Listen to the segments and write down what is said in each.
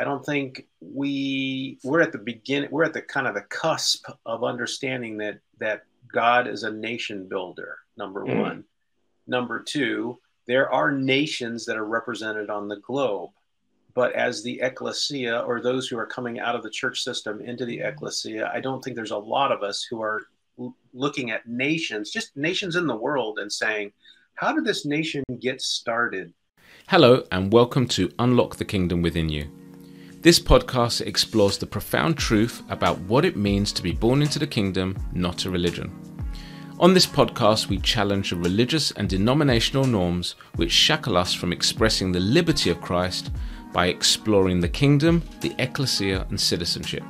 I don't think we we're at the beginning we're at the kind of the cusp of understanding that that God is a nation builder number mm. 1 number 2 there are nations that are represented on the globe but as the ecclesia or those who are coming out of the church system into the ecclesia I don't think there's a lot of us who are looking at nations just nations in the world and saying how did this nation get started? Hello and welcome to Unlock the Kingdom Within You this podcast explores the profound truth about what it means to be born into the kingdom, not a religion. On this podcast, we challenge the religious and denominational norms which shackle us from expressing the liberty of Christ by exploring the kingdom, the ecclesia, and citizenship.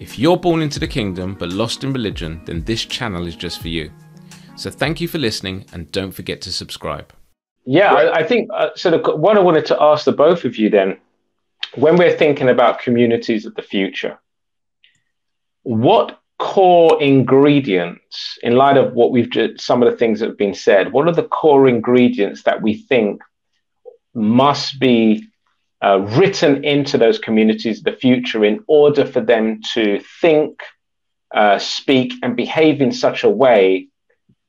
If you're born into the kingdom but lost in religion, then this channel is just for you. So thank you for listening and don't forget to subscribe. Yeah, I, I think uh, so. The, what I wanted to ask the both of you then when we're thinking about communities of the future, what core ingredients, in light of what we've just, some of the things that have been said, what are the core ingredients that we think must be uh, written into those communities of the future in order for them to think, uh, speak, and behave in such a way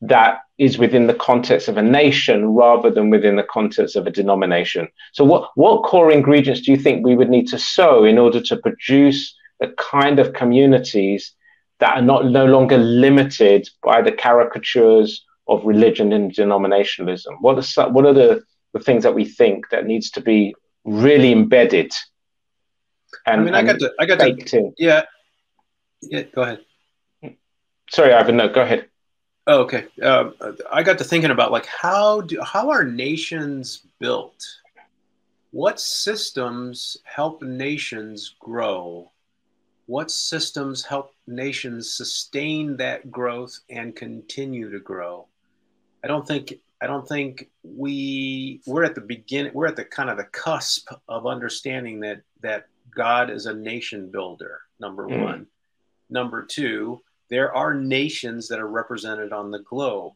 that is within the context of a nation rather than within the context of a denomination. So, what, what core ingredients do you think we would need to sow in order to produce the kind of communities that are not no longer limited by the caricatures of religion and denominationalism? What are, what are the, the things that we think that needs to be really embedded? And, I mean, I got to, I got to, in? yeah, yeah. Go ahead. Sorry, Ivan. No, go ahead. Oh, okay. Um, I got to thinking about like how do how are nations built? What systems help nations grow? What systems help nations sustain that growth and continue to grow? I don't think I don't think we we're at the beginning we're at the kind of the cusp of understanding that that God is a nation builder. Number mm. one. Number two, there are nations that are represented on the globe.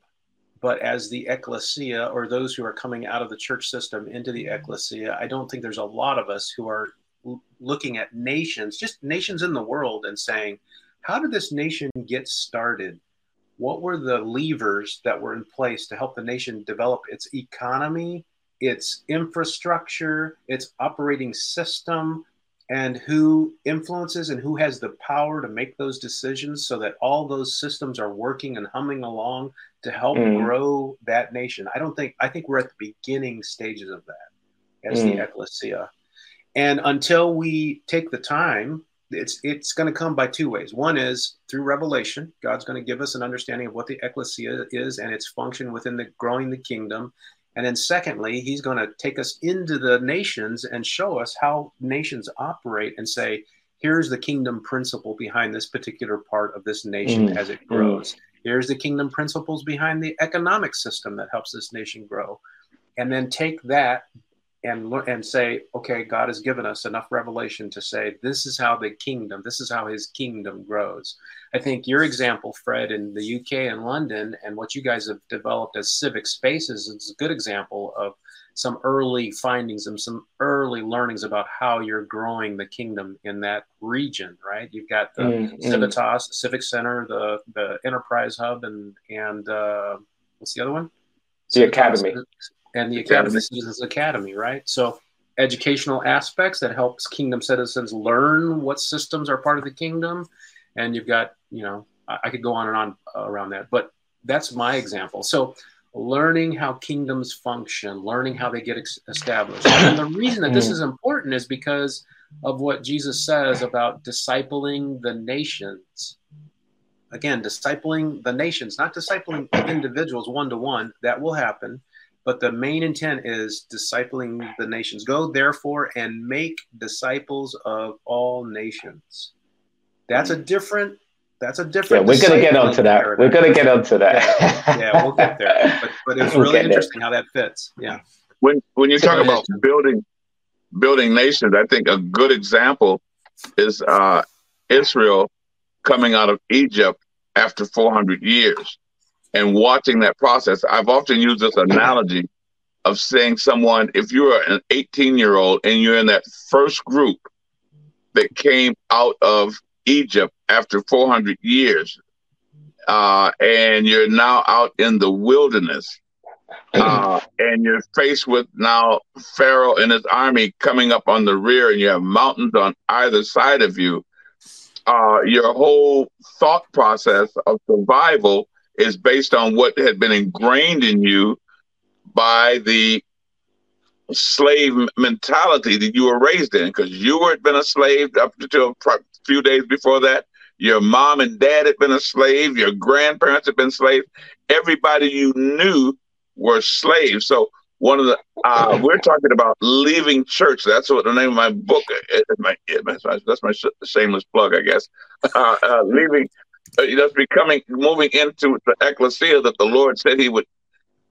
But as the ecclesia or those who are coming out of the church system into the mm-hmm. ecclesia, I don't think there's a lot of us who are looking at nations, just nations in the world, and saying, how did this nation get started? What were the levers that were in place to help the nation develop its economy, its infrastructure, its operating system, and who influences and who has the power to make those decisions so that all those systems are working and humming along to help mm. grow that nation. I don't think, I think we're at the beginning stages of that as mm. the ecclesia. And until we take the time, it's it's going to come by two ways. One is through revelation. God's going to give us an understanding of what the ecclesia is and its function within the growing the kingdom. And then, secondly, he's going to take us into the nations and show us how nations operate and say, here's the kingdom principle behind this particular part of this nation mm. as it grows. Mm. Here's the kingdom principles behind the economic system that helps this nation grow. And then take that and and say, okay, God has given us enough revelation to say this is how the kingdom, this is how His kingdom grows. I think your example, Fred, in the UK and London, and what you guys have developed as civic spaces is a good example of some early findings and some early learnings about how you're growing the kingdom in that region. Right? You've got the mm, Civitas, the Civic Center, the the Enterprise Hub, and and uh, what's the other one? The Academy and the Academy Citizens Academy, right? So educational aspects that helps kingdom citizens learn what systems are part of the kingdom. And you've got, you know, I, could go on and on around that, but that's my example. So learning how kingdoms function, learning how they get ex- established. And the reason that this mm. is important is because of what Jesus says about discipling the nations. Again, discipling the nations, not discipling individuals one to one. That will happen but the main intent is discipling the nations. Go therefore and make disciples of all nations. That's a different. That's a different. Yeah, we're going to get onto that. Paradigm. We're going to get onto that. yeah, yeah, we'll get there. But, but it's really interesting how that fits. Yeah. When when you talk about building building nations, I think a good example is uh, Israel coming out of Egypt after 400 years and watching that process. I've often used this analogy of seeing someone, if you're an 18 year old and you're in that first group that came out of Egypt after 400 years, uh, and you're now out in the wilderness, uh, and you're faced with now Pharaoh and his army coming up on the rear, and you have mountains on either side of you. Uh, your whole thought process of survival is based on what had been ingrained in you by the slave mentality that you were raised in because you had been a slave up until a few days before that. Your mom and dad had been a slave. Your grandparents had been slaves. Everybody you knew were slaves. So one of the uh, we're talking about leaving church. That's what the name of my book. Is my, that's my shameless plug, I guess. Uh, uh, leaving, uh, just becoming, moving into the ecclesia that the Lord said He would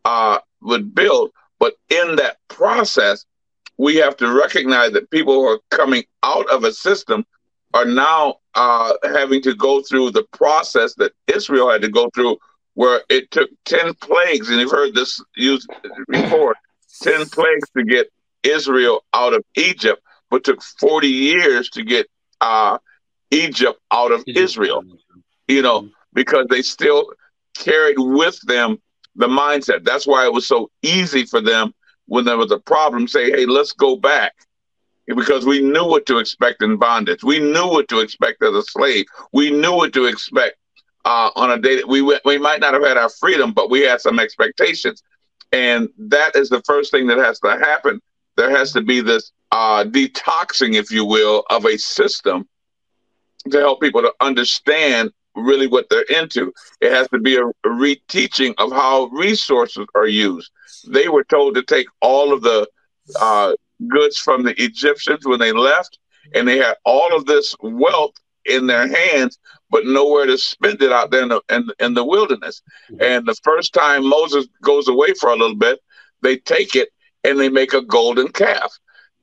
uh, would build. But in that process, we have to recognize that people who are coming out of a system are now uh, having to go through the process that Israel had to go through, where it took 10 plagues, and you've heard this used before 10 plagues to get Israel out of Egypt, but took 40 years to get uh, Egypt out of Israel, you know, because they still carried with them the mindset. That's why it was so easy for them when there was a problem, say, hey, let's go back because we knew what to expect in bondage. We knew what to expect as a slave. We knew what to expect uh, on a day that we went, we might not have had our freedom, but we had some expectations. And that is the first thing that has to happen. There has to be this uh, detoxing, if you will, of a system to help people to understand really what they're into. It has to be a, a reteaching of how resources are used. They were told to take all of the uh, goods from the Egyptians when they left, and they had all of this wealth in their hands, but nowhere to spend it out there in the, in, in the wilderness. Mm-hmm. And the first time Moses goes away for a little bit, they take it and they make a golden calf.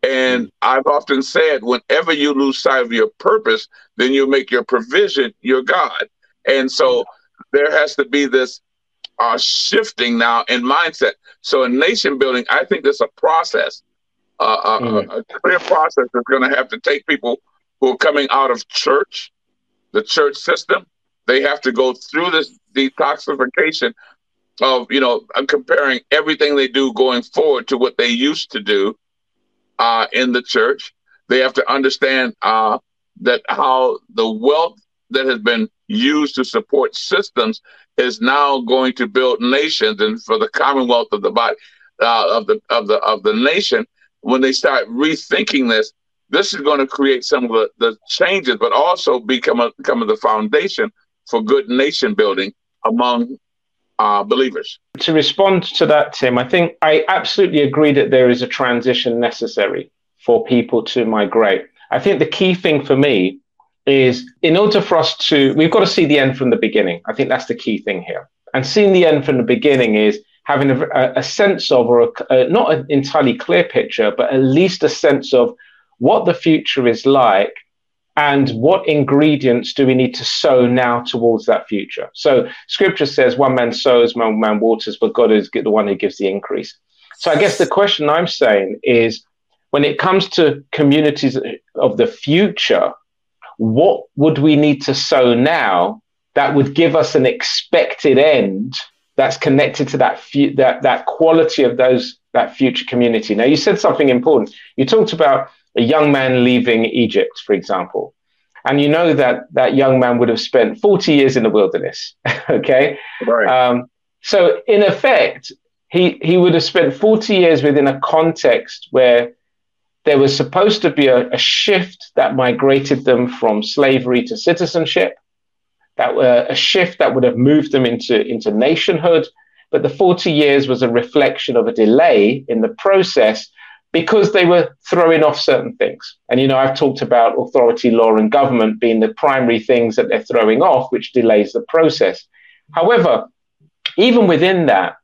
And. I've often said, whenever you lose sight of your purpose, then you make your provision your God. And so there has to be this uh, shifting now in mindset. So in nation building, I think there's a process uh, mm. a, a, clear process that's going to have to take people who are coming out of church, the church system. They have to go through this detoxification of, you know, I'm comparing everything they do going forward to what they used to do uh, in the church. They have to understand uh, that how the wealth that has been used to support systems is now going to build nations and for the commonwealth of the body uh, of the of the of the nation when they start rethinking this, this is going to create some of the, the changes, but also become a, become the foundation for good nation building among uh, believers. To respond to that, Tim, I think I absolutely agree that there is a transition necessary for people to migrate. I think the key thing for me is in order for us to, we've got to see the end from the beginning. I think that's the key thing here. And seeing the end from the beginning is having a, a sense of, or a, a, not an entirely clear picture, but at least a sense of what the future is like and what ingredients do we need to sow now towards that future. So scripture says one man sows, one man waters, but God is the one who gives the increase. So I guess the question I'm saying is when it comes to communities of the future, what would we need to sow now that would give us an expected end that's connected to that fu- that that quality of those that future community. Now, you said something important. You talked about a young man leaving Egypt, for example, and you know that that young man would have spent 40 years in the wilderness. okay, right. Um, so in effect, he he would have spent 40 years within a context where there was supposed to be a, a shift that migrated them from slavery to citizenship that were a shift that would have moved them into, into nationhood. But the 40 years was a reflection of a delay in the process because they were throwing off certain things. And, you know, I've talked about authority, law, and government being the primary things that they're throwing off, which delays the process. However, even within that,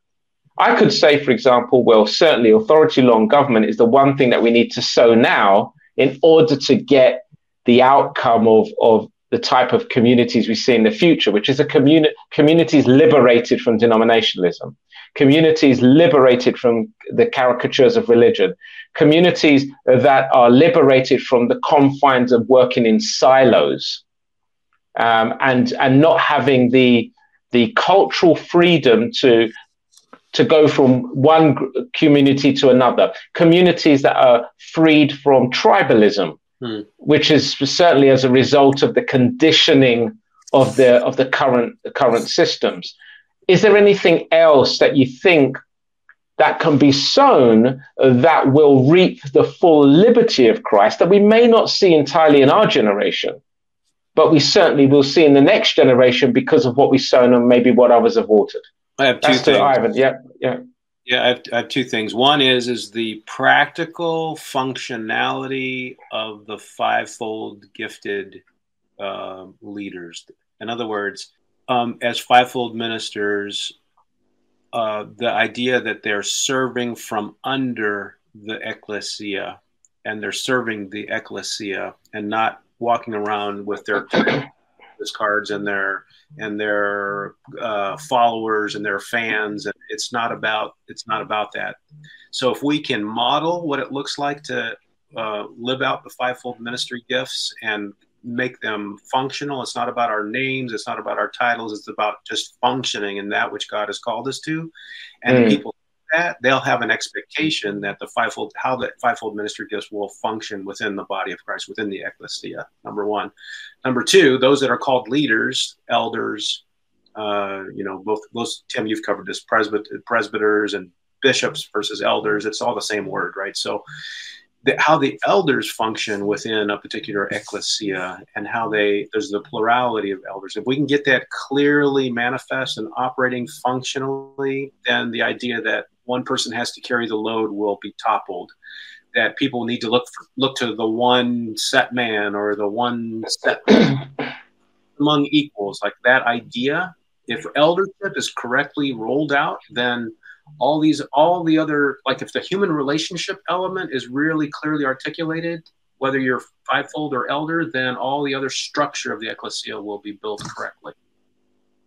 I could say, for example, well, certainly authority, law, and government is the one thing that we need to sow now in order to get the outcome of, of the type of communities we see in the future, which is a communi- communities liberated from denominationalism, communities liberated from the caricatures of religion, communities that are liberated from the confines of working in silos, um, and and not having the the cultural freedom to to go from one community to another, communities that are freed from tribalism, hmm. which is certainly as a result of the conditioning of the of the current the current systems. Is there anything else that you think that can be sown that will reap the full liberty of Christ that we may not see entirely in our generation, but we certainly will see in the next generation because of what we've sown and maybe what others have watered? I have two That's things. Ivan. Yeah, yeah. Yeah, I have, I have two things. One is is the practical functionality of the fivefold gifted uh, leaders. In other words, um, as fivefold ministers, uh, the idea that they're serving from under the ecclesia and they're serving the ecclesia and not walking around with their cards and their and their uh, followers and their fans and it's not about it's not about that so if we can model what it looks like to uh, live out the fivefold ministry gifts and make them functional it's not about our names it's not about our titles it's about just functioning in that which god has called us to and mm. people that, they'll have an expectation that the fivefold, how the fivefold ministry gifts will function within the body of Christ, within the ecclesia. Number one. Number two, those that are called leaders, elders, uh, you know, both those Tim, you've covered this presbyt- presbyters and bishops versus elders. It's all the same word, right? So, the, how the elders function within a particular ecclesia and how they there's the plurality of elders if we can get that clearly manifest and operating functionally then the idea that one person has to carry the load will be toppled. That people need to look for, look to the one set man or the one set among equals. Like that idea, if eldership is correctly rolled out, then all these all the other like if the human relationship element is really clearly articulated whether you're fivefold or elder then all the other structure of the ecclesia will be built correctly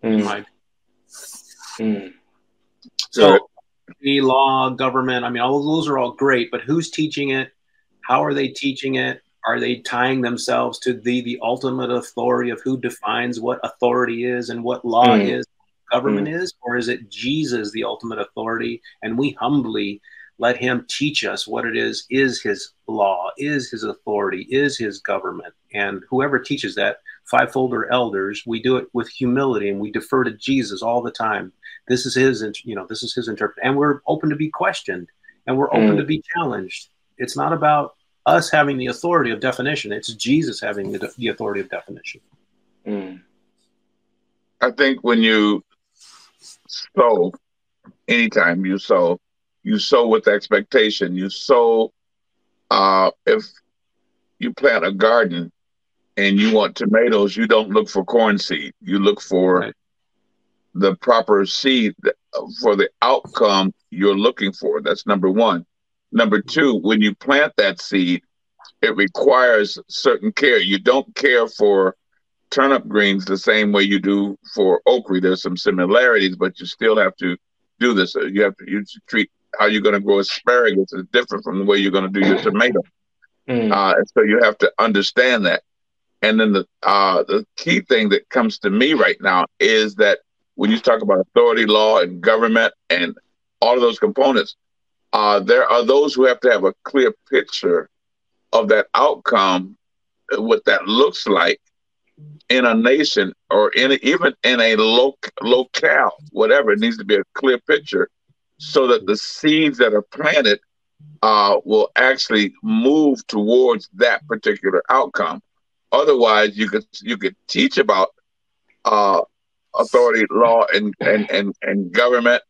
mm. Mm. so law, government. I mean, all those are all great, but who's teaching it? How are they teaching it? Are they tying themselves to the the ultimate authority of who defines what authority is and what law mm. is, government mm. is, or is it Jesus the ultimate authority, and we humbly let him teach us what it is is his law is his authority is his government and whoever teaches that fivefold or elders we do it with humility and we defer to jesus all the time this is his you know this is his interpretation and we're open to be questioned and we're open mm. to be challenged. It's not about us having the authority of definition it's jesus having the, the authority of definition. Mm. i think when you sow anytime you sow you sow with expectation. You sow uh, if you plant a garden and you want tomatoes you don't look for corn seed. You look for right the proper seed for the outcome you're looking for. That's number one. Number two, when you plant that seed, it requires certain care. You don't care for turnip greens the same way you do for okra. There's some similarities, but you still have to do this. You have to you treat how you're going to grow asparagus is different from the way you're going to do your tomato. Mm. Uh, so you have to understand that. And then the uh, the key thing that comes to me right now is that when you talk about authority, law, and government, and all of those components, uh, there are those who have to have a clear picture of that outcome, what that looks like in a nation or in a, even in a loc- locale, whatever. It needs to be a clear picture so that the seeds that are planted uh, will actually move towards that particular outcome. Otherwise, you could you could teach about uh, authority, law, and, and, and, and government.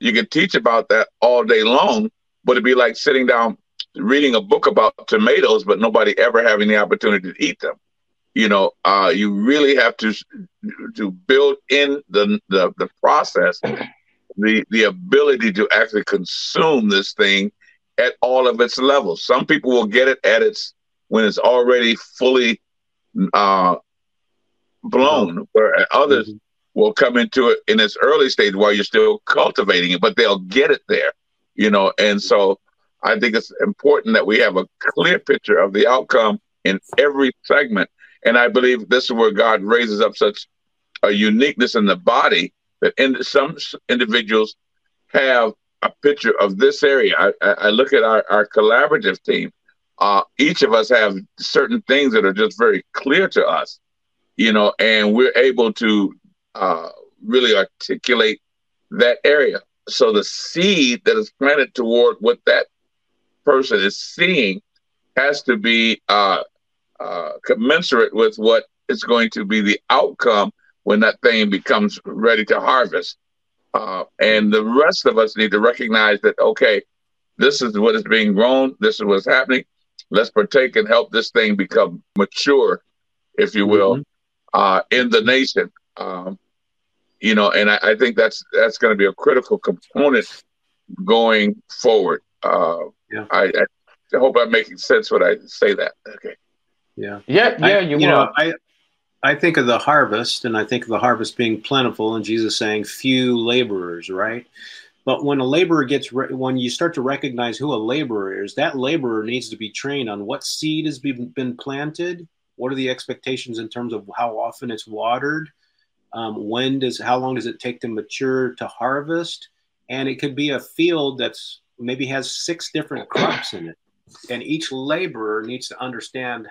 You can teach about that all day long, but it'd be like sitting down reading a book about tomatoes, but nobody ever having the opportunity to eat them. You know, uh, you really have to to build in the the, the process, the the ability to actually consume this thing at all of its levels. Some people will get it at its when it's already fully uh, blown, where others mm-hmm. Will come into it in its early stage while you're still cultivating it, but they'll get it there, you know. And so I think it's important that we have a clear picture of the outcome in every segment. And I believe this is where God raises up such a uniqueness in the body that in some individuals have a picture of this area. I, I look at our, our collaborative team. Uh, each of us have certain things that are just very clear to us, you know, and we're able to uh, really articulate that area. So the seed that is planted toward what that person is seeing has to be uh, uh, commensurate with what is going to be the outcome when that thing becomes ready to harvest. Uh, and the rest of us need to recognize that, okay, this is what is being grown, this is what's happening. Let's partake and help this thing become mature, if you will, mm-hmm. uh, in the nation. Um, you know, and I, I, think that's that's going to be a critical component going forward. Uh, yeah. I, I hope I'm making sense when I say that. Okay. Yeah. Yeah. Yeah. I, you, you know, I I think of the harvest, and I think of the harvest being plentiful, and Jesus saying, "Few laborers." Right. But when a laborer gets, re- when you start to recognize who a laborer is, that laborer needs to be trained on what seed has been, been planted. What are the expectations in terms of how often it's watered? Um, when does, how long does it take to mature to harvest? And it could be a field that's maybe has six different crops in it. And each laborer needs to understand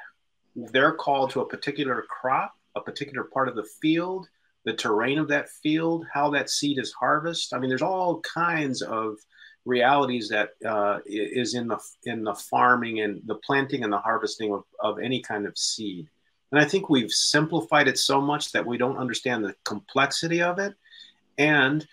they're called to a particular crop a particular part of the field, the terrain of that field, how that seed is harvested. I mean, there's all kinds of realities that uh, is in the in the farming and the planting and the harvesting of, of any kind of seed. And I think we've simplified it so much that we don't understand the complexity of it and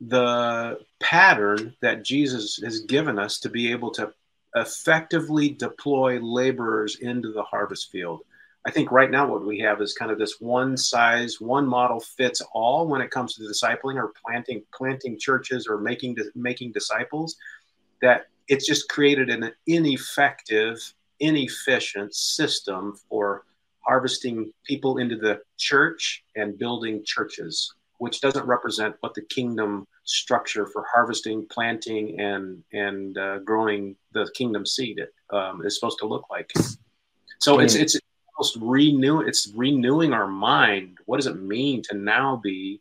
the pattern that Jesus has given us to be able to effectively deploy laborers into the harvest field. I think right now what we have is kind of this one size, one model fits all when it comes to discipling or planting planting churches or making making disciples. That it's just created an ineffective, inefficient system for harvesting people into the church and building churches, which doesn't represent what the kingdom structure for harvesting, planting, and and uh, growing the kingdom seed um, is supposed to look like. So it's it's almost renew it's renewing our mind. What does it mean to now be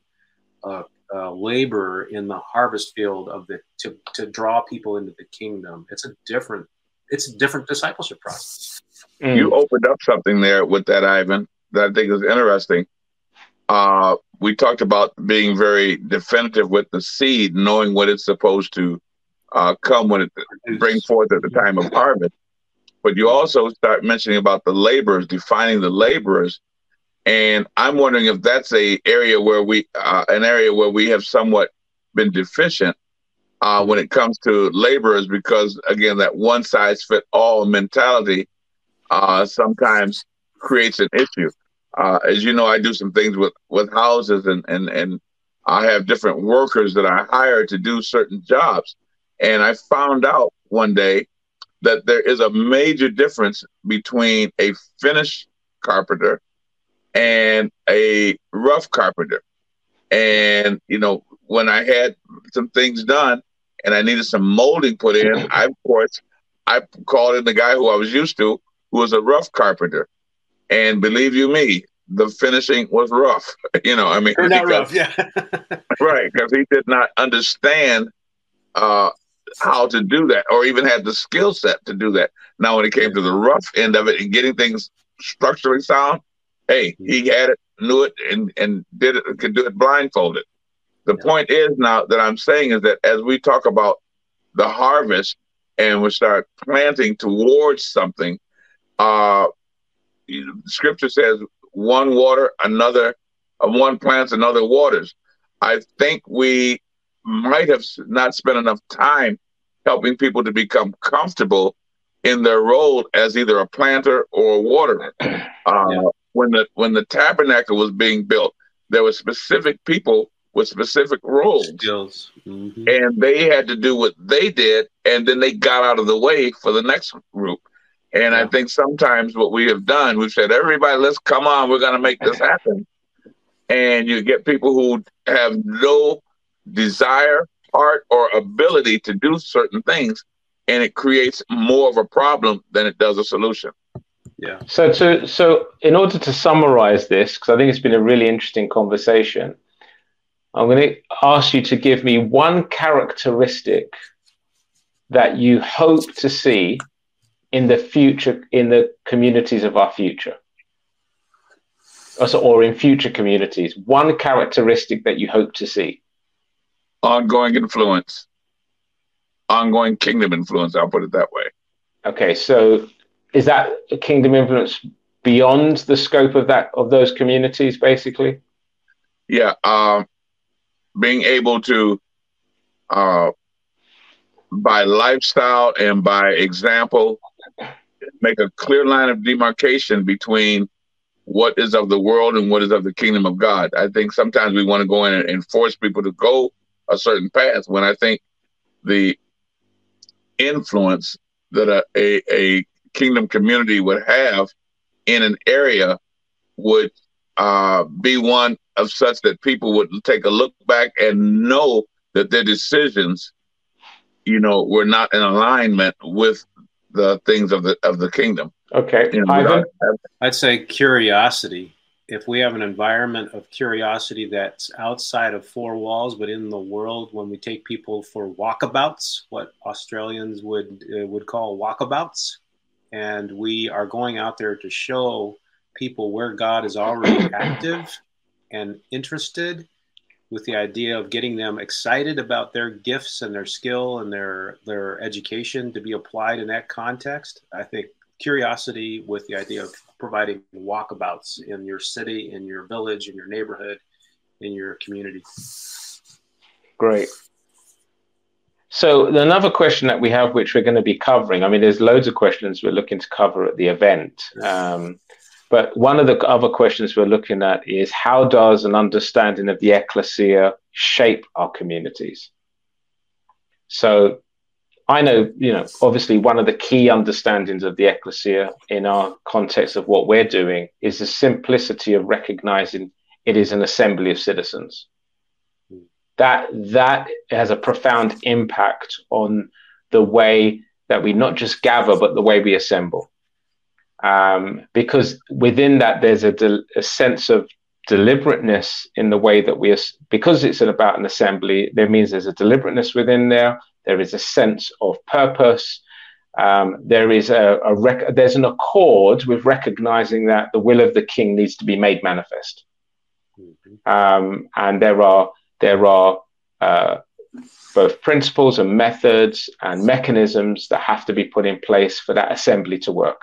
a, a laborer in the harvest field of the to, to draw people into the kingdom? It's a different it's a different discipleship process mm. you opened up something there with that ivan that i think is interesting. Uh, we talked about being very definitive with the seed knowing what it's supposed to uh, come when it bring forth at the time of harvest. But you also start mentioning about the laborers, defining the laborers, and I'm wondering if that's a area where we, uh, an area where we have somewhat been deficient uh, when it comes to laborers, because again, that one size fit all mentality uh, sometimes creates an issue. Uh, as you know, I do some things with with houses, and and and I have different workers that I hire to do certain jobs, and I found out one day that there is a major difference between a finished carpenter and a rough carpenter. And, you know, when I had some things done and I needed some molding put in, I, of course, I called in the guy who I was used to, who was a rough carpenter. And believe you me, the finishing was rough. You know, I mean, not rough, yeah. right, because he did not understand uh, how to do that or even had the skill set to do that. Now, when it came to the rough end of it and getting things structurally sound, hey, he had it, knew it, and, and did it, could do it blindfolded. The yeah. point is now that I'm saying is that as we talk about the harvest and we start planting towards something, uh, scripture says one water, another, uh, one plants, another waters. I think we might have not spent enough time helping people to become comfortable in their role as either a planter or a waterer. Uh, yeah. When the when the tabernacle was being built, there were specific people with specific roles, skills, mm-hmm. and they had to do what they did, and then they got out of the way for the next group. And. I think sometimes what we have done, we've said, everybody, let's come on, we're going to make this happen. and you get people who have no desire, heart, or ability to do certain things, and it creates more of a problem than it does a solution. Yeah. So to so in order to summarize this, because I think it's been a really interesting conversation, I'm going to ask you to give me one characteristic that you hope to see in the future in the communities of our future. Or in future communities. One characteristic that you hope to see. Ongoing influence. Ongoing kingdom influence i'll put it that way. Okay so is that kingdom influence beyond the scope of that of those communities basically? Yeah um being able to uh by lifestyle and by example make a clear line of demarcation between what is of the world and what is of the kingdom of God. I think sometimes we want to go in and force people to go a certain path when I think the influence that a, a, a kingdom community would have in an area would uh, be one of such that people would take a look back and know that their decisions, you know, were not in alignment with the things of the of the kingdom. Okay, You know, Ivan? I'd say curiosity. If we have an environment of curiosity that's outside of four walls, but in the world, when we take people for walkabouts, what Australians would uh, would call walkabouts, and we are going out there to show people where God is already active and interested, with the idea of getting them excited about their gifts and their skill and their their education to be applied in that context. I think curiosity with the idea of providing walkabouts in your city, in your village, in your neighborhood, in your community. Great. So another question that we have, which we're going to be covering, I mean, there's loads of questions we're looking to cover at the event. Um, but one of the other questions we're looking at is how does an understanding of the ecclesia shape our communities? So I know, you know, obviously one of the key understandings of the ecclesia in our context of what we're doing is the simplicity of recognizing it is an assembly of citizens. That that has a profound impact on the way that we not just gather, but the way we assemble. Um, because within that, there's a, de- a sense of deliberateness in the way that we, as- because it's about an assembly, there means there's a deliberateness within there. There is a sense of purpose. Um, there is a, a rec- there's an accord with recognizing that the will of the king needs to be made manifest. Um, and there are there are uh, both principles and methods and mechanisms that have to be put in place for that assembly to work.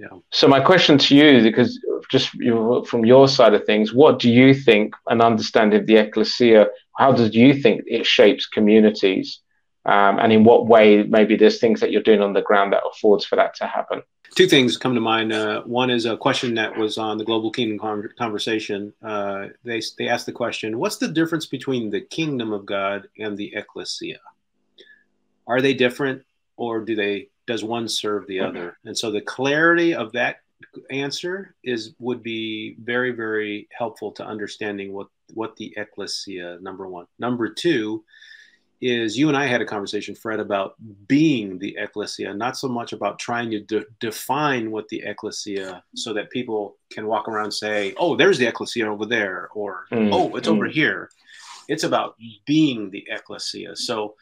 Yeah. So my question to you, because just you, from your side of things, what do you think an understanding of the ecclesia? How do you think it shapes communities, um, and in what way maybe there's things that you're doing on the ground that affords for that to happen? Two things come to mind. Uh, one is a question that was on the Global Kingdom con- conversation. Uh, they they asked the question, "What's the difference between the kingdom of God and the ecclesia? Are they different, or do they does one serve the other?" And so the clarity of that answer is would be very very helpful to understanding what what the ecclesia number one. Number two is you and I had a conversation, Fred, about being the ecclesia, not so much about trying to de- define what the ecclesia, so that people can walk around and say, "Oh, there's the ecclesia over there," or Mm, "Oh, it's mm. over here." It's about being the ecclesia. So,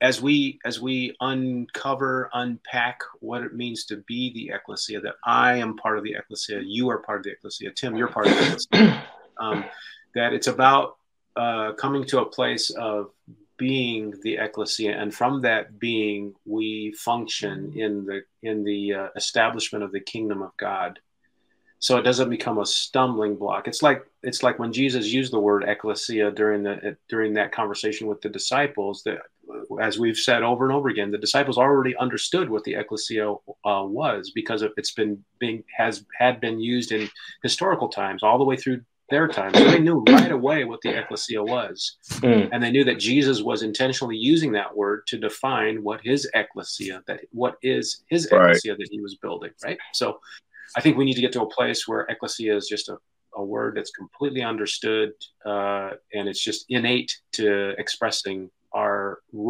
as we as we uncover, unpack what it means to be the ecclesia, that I am part of the ecclesia, you are part of the ecclesia, Tim, you're part of the ecclesia. Um, that it's about uh, coming to a place of being the ecclesia and from that being we function in the in the uh, establishment of the kingdom of god so it doesn't become a stumbling block it's like it's like when jesus used the word ecclesia during the during that conversation with the disciples that as we've said over and over again the disciples already understood what the ecclesia uh, was because it's been being has had been used in historical times all the way through their time so they knew right away what the ecclesia was. Mm, and they knew that Jesus was intentionally using that word to define what his ecclesia that what is his Right. ecclesia that he was building right? So i think we need to get to a place where ecclesia is just a a word that's completely understood, uh, and it's just innate to expressing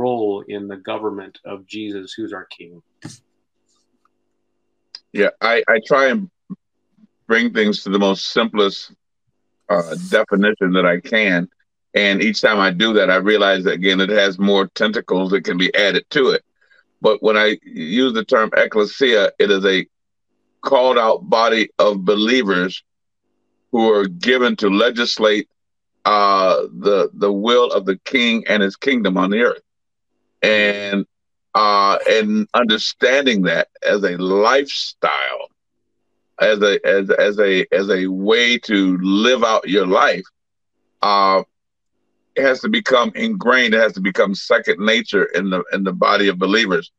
role in the government of Jesus, who's our King. Yeah, I, I try and bring things to the most simplest uh, definition that I can. And each time I do that, I realize that again, it has more tentacles that can be added to it. But when I use the term ecclesia, it is a called out body of believers who are given to legislate uh, the the will of the king and his kingdom on the earth. And uh, and understanding that as a lifestyle, as a as as a as a way to live out your life, uh, it has to become ingrained. It has to become second nature in the in the body of believers.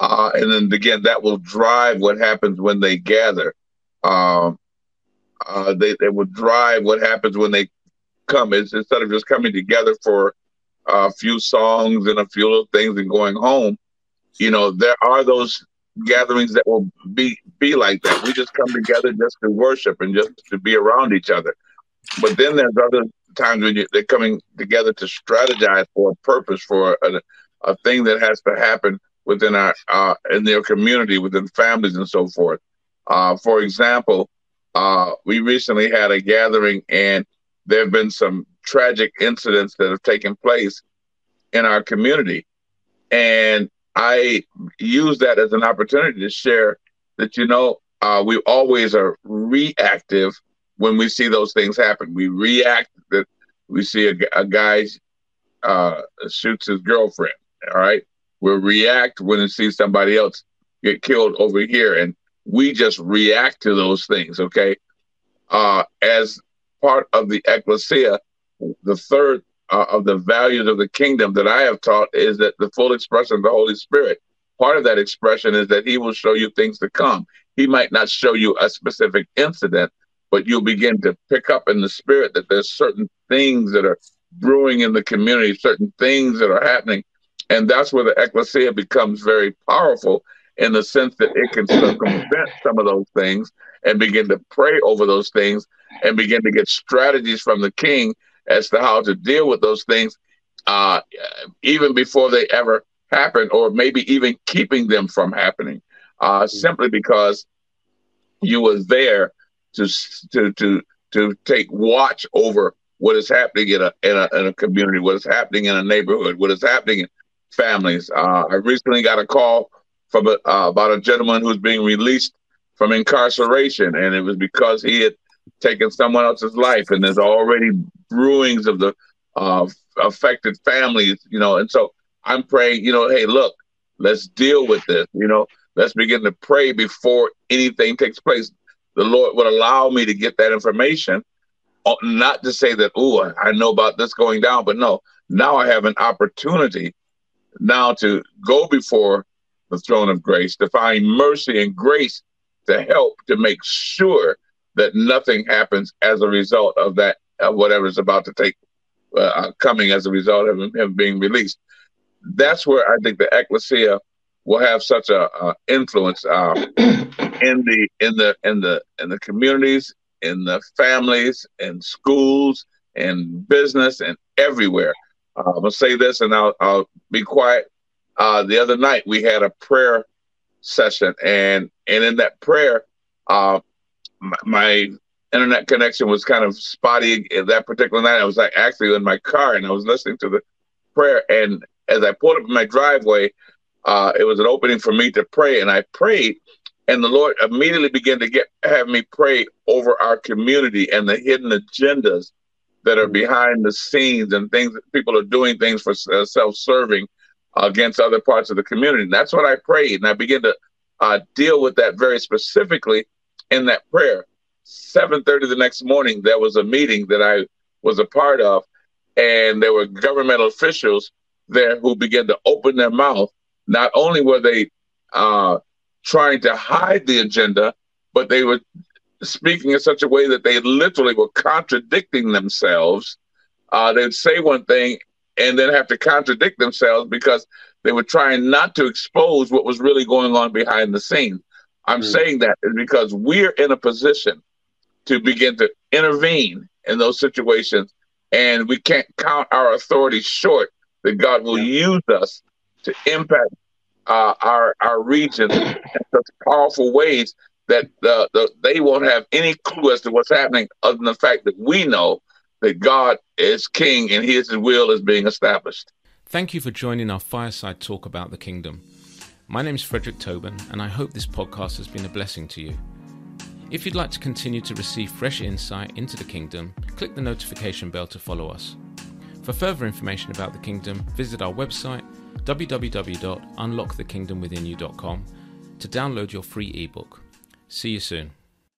Uh, and then again, that will drive what happens when they gather. Um, uh, they they will drive what happens when they come. It's instead of just coming together for a few songs and a few little things and going home you know, there are those gatherings that will be be like that. We just come together just to worship and just to be around each other. But then there's other times when you, they're coming together to strategize for a purpose, for a, a thing that has to happen within our uh, in their community, within families, and so forth. Uh, for example, uh, we recently had a gathering, and there have been some tragic incidents that have taken place in our community, and I use that as an opportunity to share that, you know, uh, we always are reactive when we see those things happen. We react that we see a, a guy uh, shoots his girlfriend. All right. We react when we see somebody else get killed over here. And we just react to those things. Okay. Uh, as part of the ecclesia, the third uh, of the values of the kingdom that I have taught is that the full expression of the Holy Spirit. Part of that expression is that He will show you things to come. He might not show you a specific incident, but you'll begin to pick up in the spirit that there's certain things that are brewing in the community, certain things that are happening. And that's where the ecclesia becomes very powerful in the sense that it can circumvent some of those things and begin to pray over those things and begin to get strategies from the king as to how to deal with those things, uh, even before they ever happen, or maybe even keeping them from happening, uh, mm-hmm. simply because you were there to to to to take watch over what is happening in a, in a in a community, what is happening in a neighborhood, what is happening in families. Uh, I recently got a call from a, uh, about a gentleman who's being released from incarceration, and it was because he had taken someone else's life, and there's already brewings of the uh, affected families, you know. And so I'm praying, you know, hey, look, let's deal with this, you know, let's begin to pray before anything takes place. The Lord would allow me to get that information, uh, not to say that, oh, I know about this going down, but no, now I have an opportunity now to go before the throne of grace, to find mercy and grace to help to make sure that nothing happens as a result of that, of whatever is about to take, uh, uh, coming as a result of him, him, being released. That's where I think the ecclesia will have such a uh, influence uh, in the in the in the in the communities, in the families, in schools, in business, and everywhere. Uh, I'm gonna say this, and I'll, I'll be quiet. Uh, the other night we had a prayer session, and and in that prayer, uh, my, internet connection was kind of spotty that particular night. I was like actually in my car and I was listening to the prayer. And as I pulled up in my driveway, uh, it was an opening for me to pray, and I prayed, and the Lord immediately began to get have me pray over our community and the hidden agendas that are behind the scenes and things that people are doing things for uh, self-serving against other parts of the community. And that's what I prayed, and I began to uh, deal with that very specifically in that prayer. 7:30 the next morning, there was a meeting that I was a part of, and there were governmental officials there who began to open their mouth. Not only were they uh, trying to hide the agenda, but they were speaking in such a way that they literally were contradicting themselves. Uh, they'd say one thing and then have to contradict themselves because they were trying not to expose what was really going on behind the scenes. I'm mm. saying that is because we're in a position to begin to intervene in those situations. And we can't count our authority short that God will use us to impact uh, our our region in such powerful ways that the, the, they won't have any clue as to what's happening other than the fact that we know that God is king and his will is being established. Thank you for joining our fireside talk about the kingdom. My name is Frederick Tobun, and I hope this podcast has been a blessing to you. If you'd like to continue to receive fresh insight into the kingdom, click the notification bell to follow us. For further information about the kingdom, visit our website www.unlockthekingdomwithinyou.com to download your free ebook. See you soon.